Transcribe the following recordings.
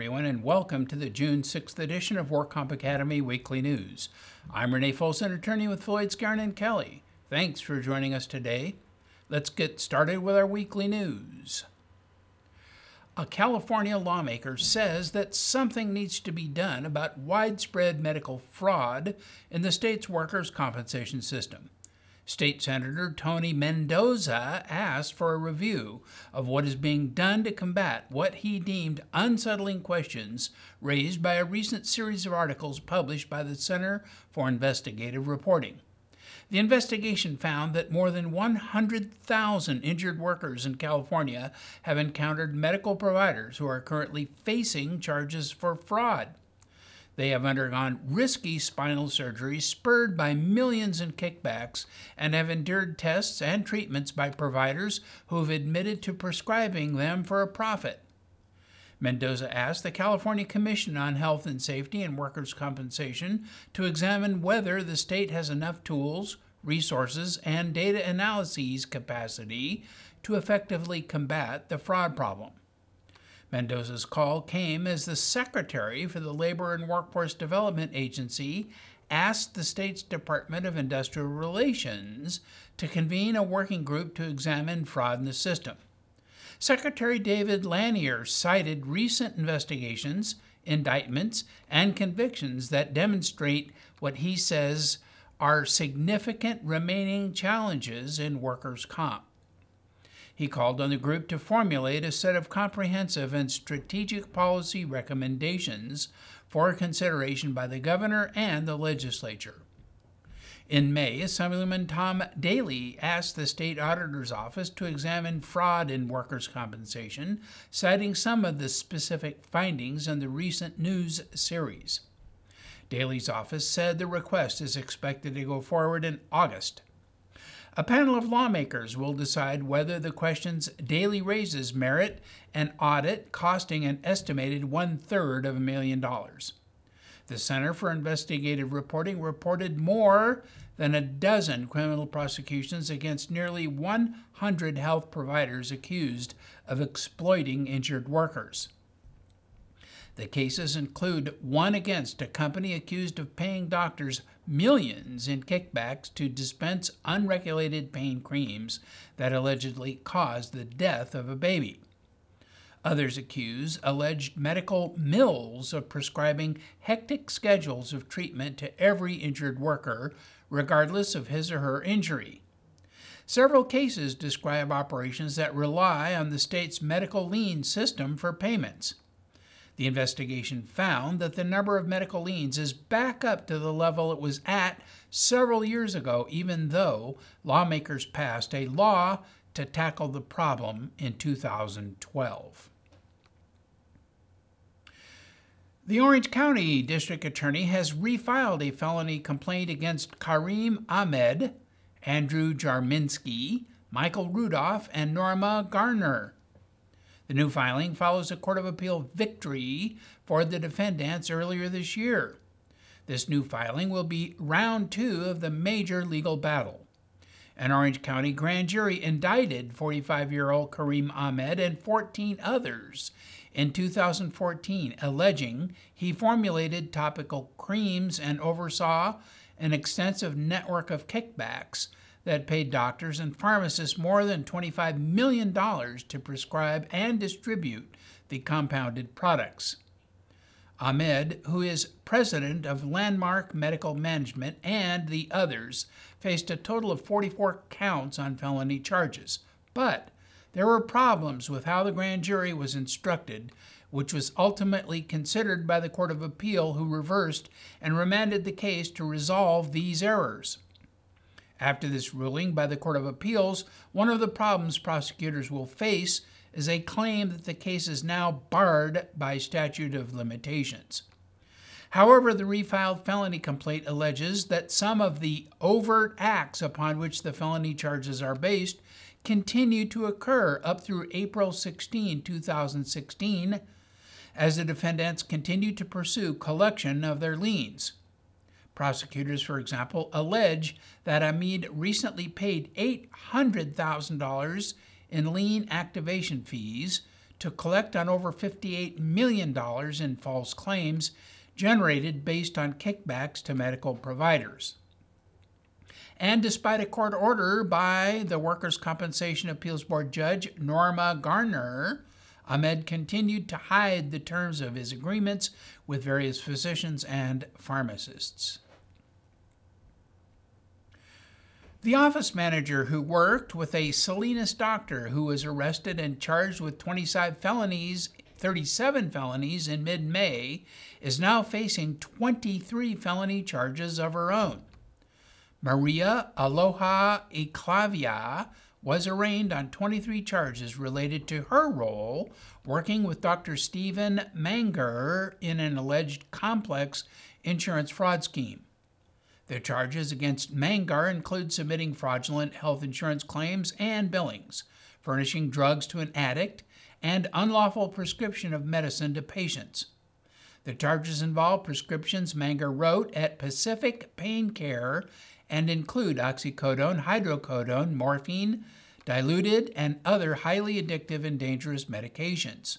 everyone, and welcome to the June 6th edition of WorkComp Academy Weekly News. I'm Renee Folsom, attorney with Floyd and Kelly. Thanks for joining us today. Let's get started with our weekly news. A California lawmaker says that something needs to be done about widespread medical fraud in the state's workers' compensation system. State Senator Tony Mendoza asked for a review of what is being done to combat what he deemed unsettling questions raised by a recent series of articles published by the Center for Investigative Reporting. The investigation found that more than 100,000 injured workers in California have encountered medical providers who are currently facing charges for fraud. They have undergone risky spinal surgery spurred by millions in kickbacks and have endured tests and treatments by providers who have admitted to prescribing them for a profit. Mendoza asked the California Commission on Health and Safety and Workers' Compensation to examine whether the state has enough tools, resources, and data analyses capacity to effectively combat the fraud problem. Mendoza's call came as the Secretary for the Labor and Workforce Development Agency asked the state's Department of Industrial Relations to convene a working group to examine fraud in the system. Secretary David Lanier cited recent investigations, indictments, and convictions that demonstrate what he says are significant remaining challenges in workers' comp. He called on the group to formulate a set of comprehensive and strategic policy recommendations for consideration by the governor and the legislature. In May, Assemblyman Tom Daly asked the state auditor's office to examine fraud in workers' compensation, citing some of the specific findings in the recent news series. Daly's office said the request is expected to go forward in August. A panel of lawmakers will decide whether the questions Daly raises merit an audit costing an estimated one third of a million dollars. The Center for Investigative Reporting reported more than a dozen criminal prosecutions against nearly 100 health providers accused of exploiting injured workers. The cases include one against a company accused of paying doctors millions in kickbacks to dispense unregulated pain creams that allegedly caused the death of a baby. Others accuse alleged medical mills of prescribing hectic schedules of treatment to every injured worker, regardless of his or her injury. Several cases describe operations that rely on the state's medical lien system for payments. The investigation found that the number of medical liens is back up to the level it was at several years ago, even though lawmakers passed a law to tackle the problem in 2012. The Orange County District Attorney has refiled a felony complaint against Kareem Ahmed, Andrew Jarminski, Michael Rudolph, and Norma Garner the new filing follows a Court of Appeal victory for the defendants earlier this year. This new filing will be round two of the major legal battle. An Orange County grand jury indicted 45 year old Kareem Ahmed and 14 others in 2014, alleging he formulated topical creams and oversaw an extensive network of kickbacks that paid doctors and pharmacists more than $25 million to prescribe and distribute the compounded products. Ahmed, who is president of Landmark Medical Management, and the others faced a total of 44 counts on felony charges. But there were problems with how the grand jury was instructed, which was ultimately considered by the Court of Appeal, who reversed and remanded the case to resolve these errors. After this ruling by the Court of Appeals, one of the problems prosecutors will face is a claim that the case is now barred by statute of limitations. However, the refiled felony complaint alleges that some of the overt acts upon which the felony charges are based continue to occur up through April 16, 2016, as the defendants continue to pursue collection of their liens. Prosecutors, for example, allege that Ahmed recently paid $800,000 in lien activation fees to collect on over $58 million in false claims generated based on kickbacks to medical providers. And despite a court order by the Workers' Compensation Appeals Board Judge Norma Garner, Ahmed continued to hide the terms of his agreements with various physicians and pharmacists. The office manager who worked with a Salinas doctor who was arrested and charged with 25 felonies, 37 felonies in mid May is now facing 23 felony charges of her own. Maria Aloha Eclavia was arraigned on 23 charges related to her role working with Dr. Stephen Manger in an alleged complex insurance fraud scheme. The charges against Manger include submitting fraudulent health insurance claims and billings, furnishing drugs to an addict, and unlawful prescription of medicine to patients. The charges involve prescriptions Manger wrote at Pacific Pain Care and include oxycodone, hydrocodone, morphine, Dilaudid, and other highly addictive and dangerous medications.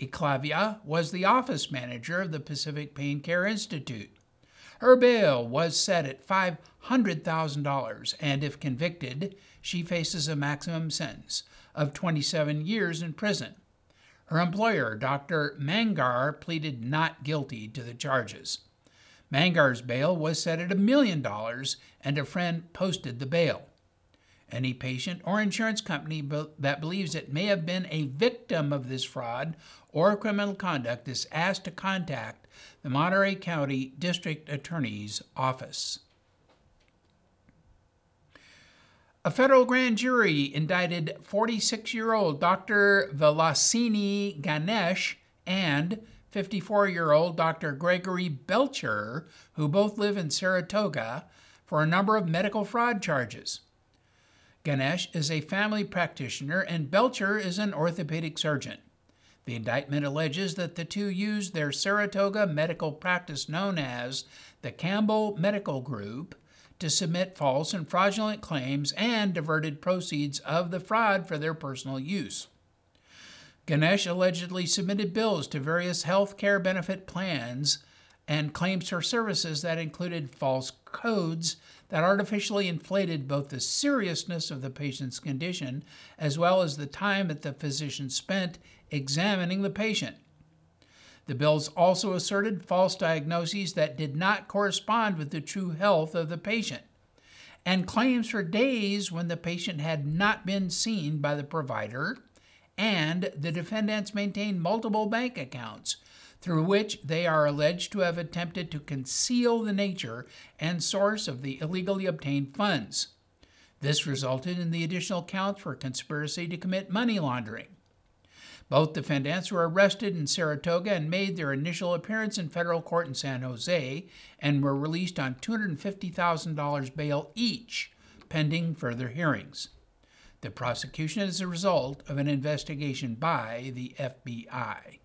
Eclavia was the office manager of the Pacific Pain Care Institute. Her bail was set at $500,000, and if convicted, she faces a maximum sentence of 27 years in prison. Her employer, Dr. Mangar, pleaded not guilty to the charges. Mangar's bail was set at a million dollars, and a friend posted the bail. Any patient or insurance company that believes it may have been a victim of this fraud or criminal conduct is asked to contact the Monterey County District Attorney's Office. A federal grand jury indicted 46 year old Dr. Vilasini Ganesh and 54 year old Dr. Gregory Belcher, who both live in Saratoga, for a number of medical fraud charges. Ganesh is a family practitioner and Belcher is an orthopedic surgeon. The indictment alleges that the two used their Saratoga medical practice known as the Campbell Medical Group to submit false and fraudulent claims and diverted proceeds of the fraud for their personal use. Ganesh allegedly submitted bills to various health care benefit plans and claims for services that included false codes that artificially inflated both the seriousness of the patient's condition as well as the time that the physician spent examining the patient. The bills also asserted false diagnoses that did not correspond with the true health of the patient, and claims for days when the patient had not been seen by the provider and the defendants maintained multiple bank accounts through which they are alleged to have attempted to conceal the nature and source of the illegally obtained funds. This resulted in the additional count for conspiracy to commit money laundering. Both defendants were arrested in Saratoga and made their initial appearance in federal court in San Jose and were released on $250,000 bail each, pending further hearings. The prosecution is a result of an investigation by the FBI.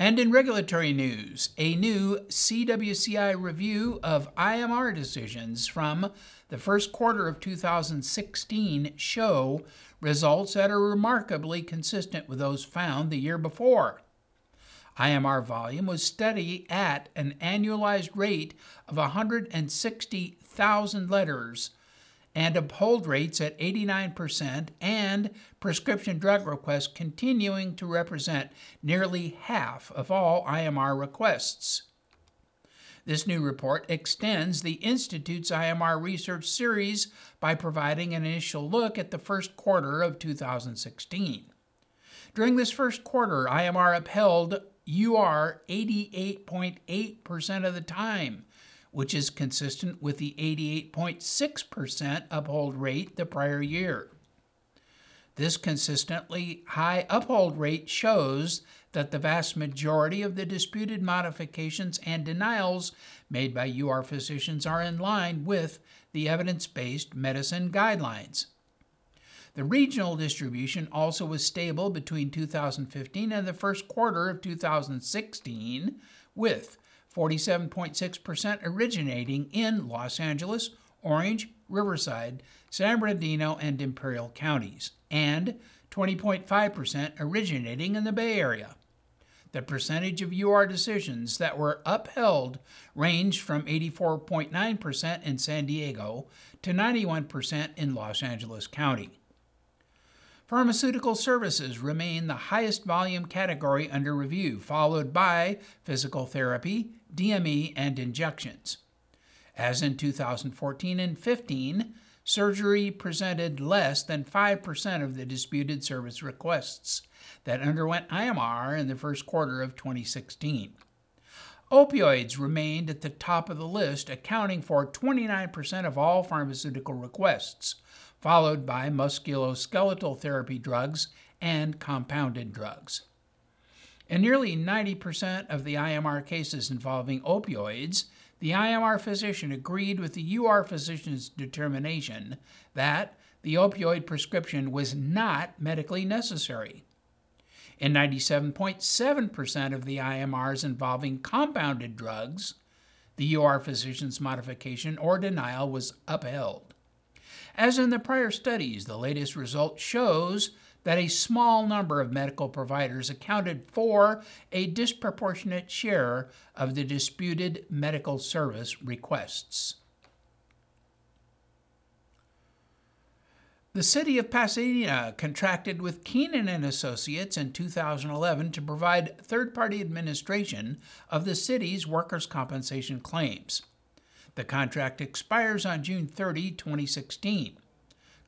And in regulatory news, a new CWCI review of IMR decisions from the first quarter of 2016 show results that are remarkably consistent with those found the year before. IMR volume was steady at an annualized rate of 160,000 letters and uphold rates at 89%, and prescription drug requests continuing to represent nearly half of all IMR requests. This new report extends the Institute's IMR research series by providing an initial look at the first quarter of 2016. During this first quarter, IMR upheld UR 88.8% of the time, which is consistent with the 88.6% uphold rate the prior year. This consistently high uphold rate shows that the vast majority of the disputed modifications and denials made by UR physicians are in line with the evidence based medicine guidelines. The regional distribution also was stable between 2015 and the first quarter of 2016, with 47.6% originating in Los Angeles, Orange, Riverside, San Bernardino, and Imperial counties, and 20.5% originating in the Bay Area. The percentage of UR decisions that were upheld ranged from 84.9% in San Diego to 91% in Los Angeles County. Pharmaceutical services remain the highest volume category under review, followed by physical therapy, DME, and injections. As in 2014 and 15, surgery presented less than 5% of the disputed service requests that underwent IMR in the first quarter of 2016. Opioids remained at the top of the list, accounting for 29% of all pharmaceutical requests, followed by musculoskeletal therapy drugs and compounded drugs. In nearly 90% of the IMR cases involving opioids, the IMR physician agreed with the UR physician's determination that the opioid prescription was not medically necessary. In 97.7% of the IMRs involving compounded drugs, the UR physician's modification or denial was upheld. As in the prior studies, the latest result shows that a small number of medical providers accounted for a disproportionate share of the disputed medical service requests. The city of Pasadena contracted with Keenan and Associates in 2011 to provide third-party administration of the city's workers' compensation claims. The contract expires on June 30, 2016.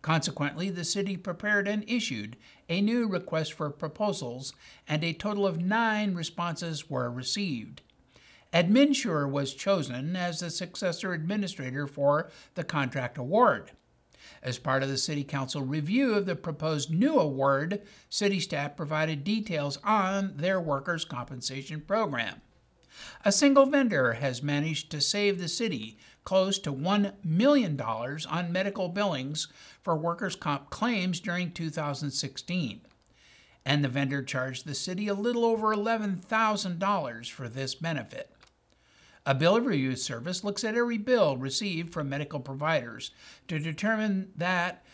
Consequently, the city prepared and issued a new request for proposals, and a total of nine responses were received. AdminSure was chosen as the successor administrator for the contract award. As part of the City Council review of the proposed new award, City staff provided details on their workers' compensation program. A single vendor has managed to save the city close to $1 million on medical billings for workers' comp claims during 2016. And the vendor charged the city a little over $11,000 for this benefit. A bill review service looks at every bill received from medical providers to determine that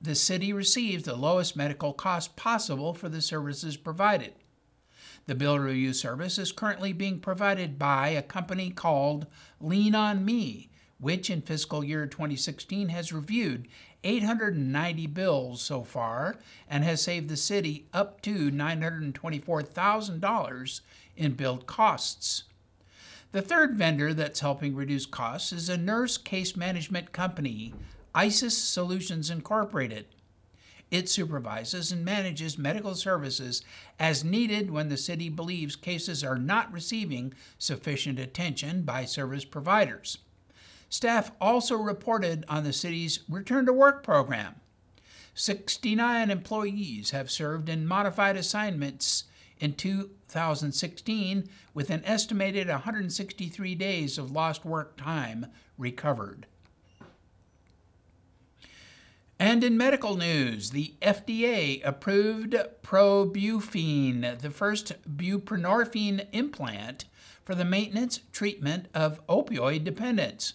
the city receives the lowest medical cost possible for the services provided. The bill review service is currently being provided by a company called Lean On Me, which in fiscal year 2016 has reviewed 890 bills so far and has saved the city up to $924,000 in billed costs. The third vendor that's helping reduce costs is a nurse case management company, ISIS Solutions Incorporated. It supervises and manages medical services as needed when the city believes cases are not receiving sufficient attention by service providers. Staff also reported on the city's Return to Work program. 69 employees have served in modified assignments in 2016 with an estimated 163 days of lost work time recovered. And in medical news, the FDA approved Probuphine, the first buprenorphine implant for the maintenance treatment of opioid dependence.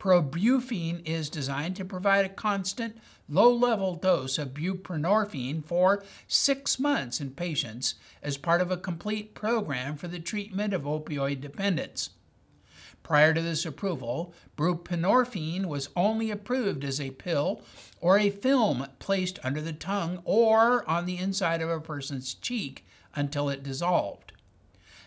Probuphine is designed to provide a constant, low level dose of buprenorphine for six months in patients as part of a complete program for the treatment of opioid dependence. Prior to this approval, buprenorphine was only approved as a pill or a film placed under the tongue or on the inside of a person's cheek until it dissolved.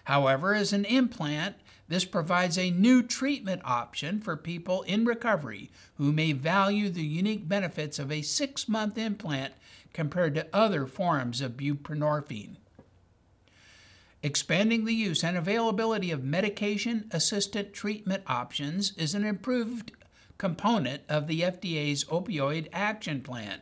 However, as an implant, this provides a new treatment option for people in recovery who may value the unique benefits of a six month implant compared to other forms of buprenorphine. Expanding the use and availability of medication assisted treatment options is an improved component of the FDA's opioid action plan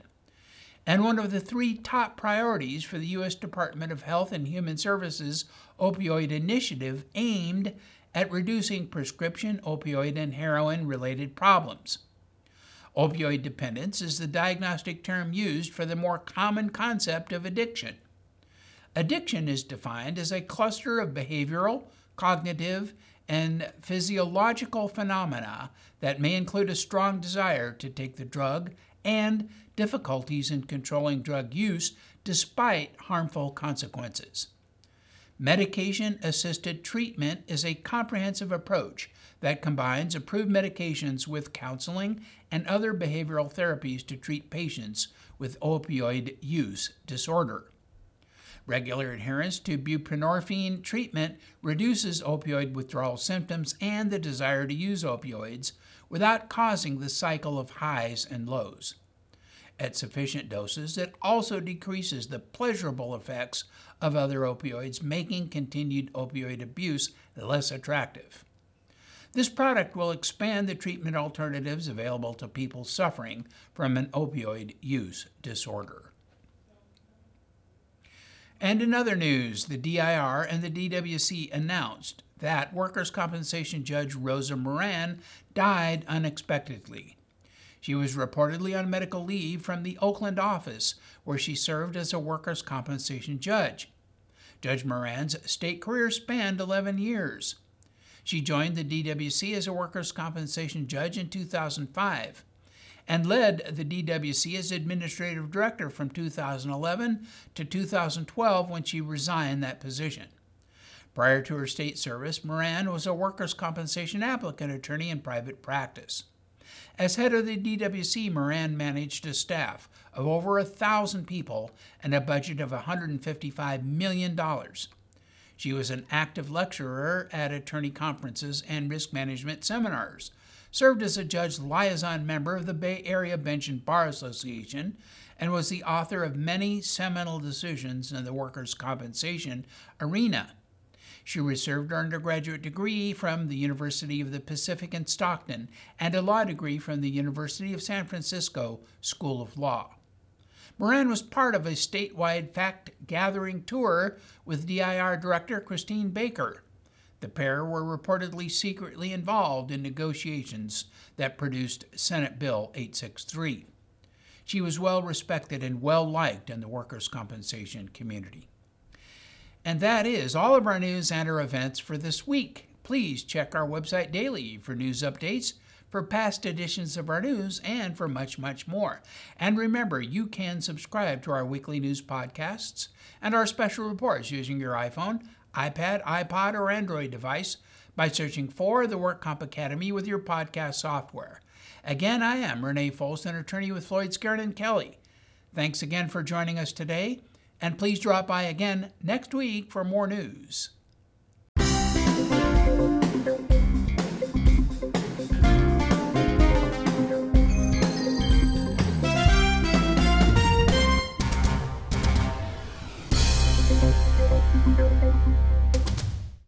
and one of the three top priorities for the U.S. Department of Health and Human Services opioid initiative aimed at reducing prescription opioid and heroin related problems. Opioid dependence is the diagnostic term used for the more common concept of addiction. Addiction is defined as a cluster of behavioral, cognitive, and physiological phenomena that may include a strong desire to take the drug and difficulties in controlling drug use despite harmful consequences. Medication assisted treatment is a comprehensive approach that combines approved medications with counseling and other behavioral therapies to treat patients with opioid use disorder. Regular adherence to buprenorphine treatment reduces opioid withdrawal symptoms and the desire to use opioids without causing the cycle of highs and lows. At sufficient doses, it also decreases the pleasurable effects of other opioids, making continued opioid abuse less attractive. This product will expand the treatment alternatives available to people suffering from an opioid use disorder. And in other news, the DIR and the DWC announced that workers' compensation judge Rosa Moran died unexpectedly. She was reportedly on medical leave from the Oakland office, where she served as a workers' compensation judge. Judge Moran's state career spanned 11 years. She joined the DWC as a workers' compensation judge in 2005 and led the DWC as administrative director from 2011 to 2012 when she resigned that position. Prior to her state service, Moran was a workers' compensation applicant attorney in private practice. As head of the DWC, Moran managed a staff of over a thousand people and a budget of $155 million. She was an active lecturer at attorney conferences and risk management seminars, served as a judge liaison member of the Bay Area Bench and Bar Association, and was the author of many seminal decisions in the workers' compensation arena. She received her undergraduate degree from the University of the Pacific in Stockton and a law degree from the University of San Francisco School of Law. Moran was part of a statewide fact gathering tour with DIR Director Christine Baker. The pair were reportedly secretly involved in negotiations that produced Senate Bill 863. She was well respected and well liked in the workers' compensation community. And that is all of our news and our events for this week. Please check our website daily for news updates, for past editions of our news, and for much, much more. And remember, you can subscribe to our weekly news podcasts and our special reports using your iPhone, iPad, iPod, or Android device by searching for the WorkComp Academy with your podcast software. Again, I am Renee Folsom, attorney with Floyd Skeren and Kelly. Thanks again for joining us today and please drop by again next week for more news.